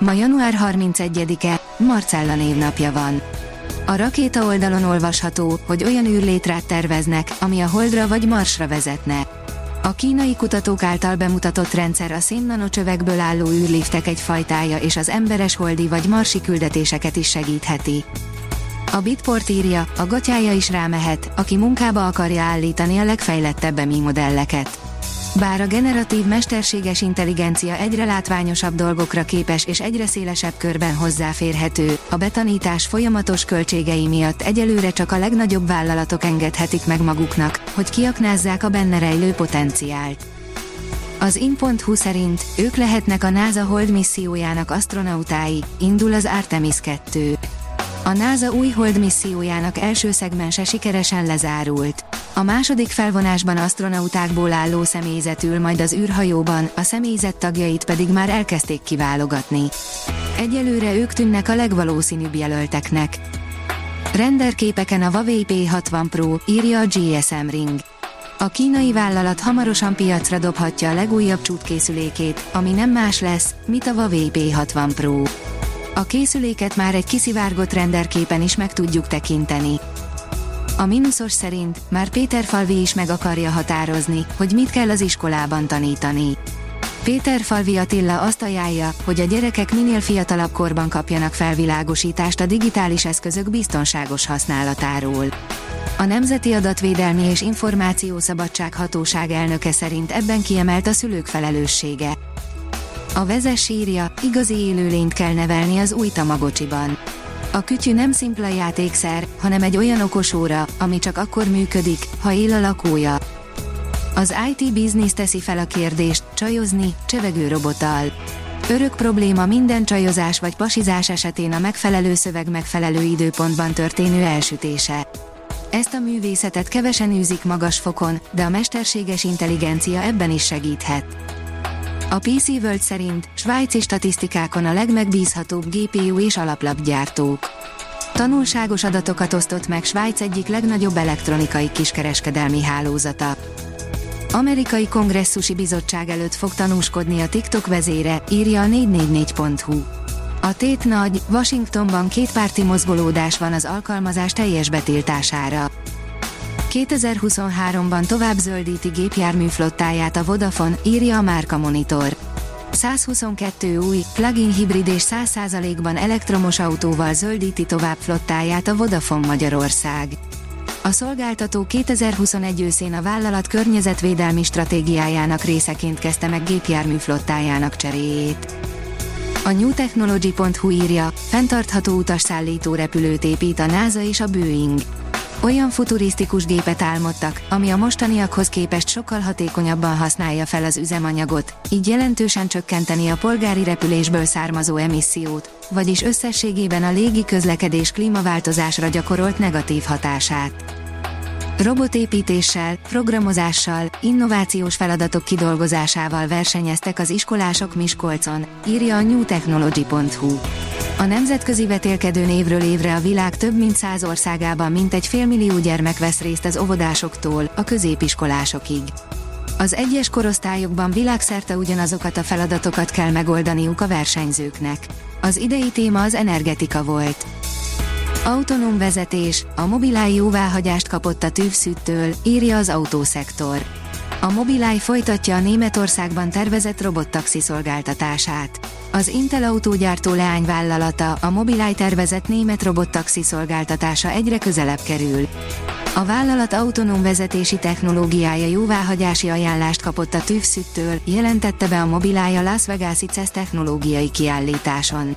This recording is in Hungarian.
Ma január 31-e, Marcella névnapja van. A rakéta oldalon olvasható, hogy olyan űrlétrát terveznek, ami a Holdra vagy Marsra vezetne. A kínai kutatók által bemutatott rendszer a szénnanocsövekből álló űrliftek egy fajtája és az emberes holdi vagy marsi küldetéseket is segítheti. A Bitport írja, a gatyája is rámehet, aki munkába akarja állítani a legfejlettebb EMI modelleket. Bár a generatív mesterséges intelligencia egyre látványosabb dolgokra képes és egyre szélesebb körben hozzáférhető, a betanítás folyamatos költségei miatt egyelőre csak a legnagyobb vállalatok engedhetik meg maguknak, hogy kiaknázzák a benne rejlő potenciált. Az in.hu szerint ők lehetnek a NASA Hold missziójának astronautái, indul az Artemis 2. A NASA új hold missziójának első szegmense sikeresen lezárult. A második felvonásban astronautákból álló személyzet ül majd az űrhajóban, a személyzet tagjait pedig már elkezdték kiválogatni. Egyelőre ők tűnnek a legvalószínűbb jelölteknek. Renderképeken a Huawei P60 Pro, írja a GSM Ring. A kínai vállalat hamarosan piacra dobhatja a legújabb csútkészülékét, ami nem más lesz, mint a Huawei P60 Pro. A készüléket már egy kiszivárgott renderképen is meg tudjuk tekinteni. A mínuszos szerint már Péter Falvi is meg akarja határozni, hogy mit kell az iskolában tanítani. Péter Falvi Attila azt ajánlja, hogy a gyerekek minél fiatalabb korban kapjanak felvilágosítást a digitális eszközök biztonságos használatáról. A Nemzeti Adatvédelmi és Információszabadság Hatóság elnöke szerint ebben kiemelt a szülők felelőssége. A vezes írja, igazi élőlényt kell nevelni az új tamagocsiban. A kütyű nem szimpla játékszer, hanem egy olyan okos óra, ami csak akkor működik, ha él a lakója. Az IT Business teszi fel a kérdést, csajozni, csevegő robottal. Örök probléma minden csajozás vagy pasizás esetén a megfelelő szöveg megfelelő időpontban történő elsütése. Ezt a művészetet kevesen űzik magas fokon, de a mesterséges intelligencia ebben is segíthet. A PC World szerint svájci statisztikákon a legmegbízhatóbb GPU és alaplapgyártók. Tanulságos adatokat osztott meg Svájc egyik legnagyobb elektronikai kiskereskedelmi hálózata. Amerikai kongresszusi bizottság előtt fog tanúskodni a TikTok vezére, írja a 444.hu. A tét nagy, Washingtonban kétpárti mozgolódás van az alkalmazás teljes betiltására. 2023-ban tovább zöldíti gépjárműflottáját a Vodafone, írja a Márka Monitor. 122 új, plug-in hibrid és 100%-ban elektromos autóval zöldíti tovább flottáját a Vodafone Magyarország. A szolgáltató 2021 őszén a vállalat környezetvédelmi stratégiájának részeként kezdte meg gépjárműflottájának cseréjét. A newtechnology.hu írja, fenntartható utasszállító repülőt épít a NASA és a Boeing. Olyan futurisztikus gépet álmodtak, ami a mostaniakhoz képest sokkal hatékonyabban használja fel az üzemanyagot, így jelentősen csökkenteni a polgári repülésből származó emissziót, vagyis összességében a légi közlekedés klímaváltozásra gyakorolt negatív hatását. Robotépítéssel, programozással, innovációs feladatok kidolgozásával versenyeztek az iskolások Miskolcon, írja a newtechnology.hu. A nemzetközi vetélkedőn évről évre a világ több mint száz országában mintegy félmillió gyermek vesz részt az óvodásoktól, a középiskolásokig. Az egyes korosztályokban világszerte ugyanazokat a feladatokat kell megoldaniuk a versenyzőknek. Az idei téma az energetika volt. Autonóm vezetés, a Mobileye jóváhagyást kapott a tűvszűttől, írja az autószektor. A Mobileye folytatja a Németországban tervezett robottaxi szolgáltatását. Az Intel autógyártó leányvállalata, a Mobileye tervezett német robottaxi szolgáltatása egyre közelebb kerül. A vállalat autonóm vezetési technológiája jóváhagyási ajánlást kapott a tűvszüttől, jelentette be a Mobileye a Las Vegas-i CES technológiai kiállításon.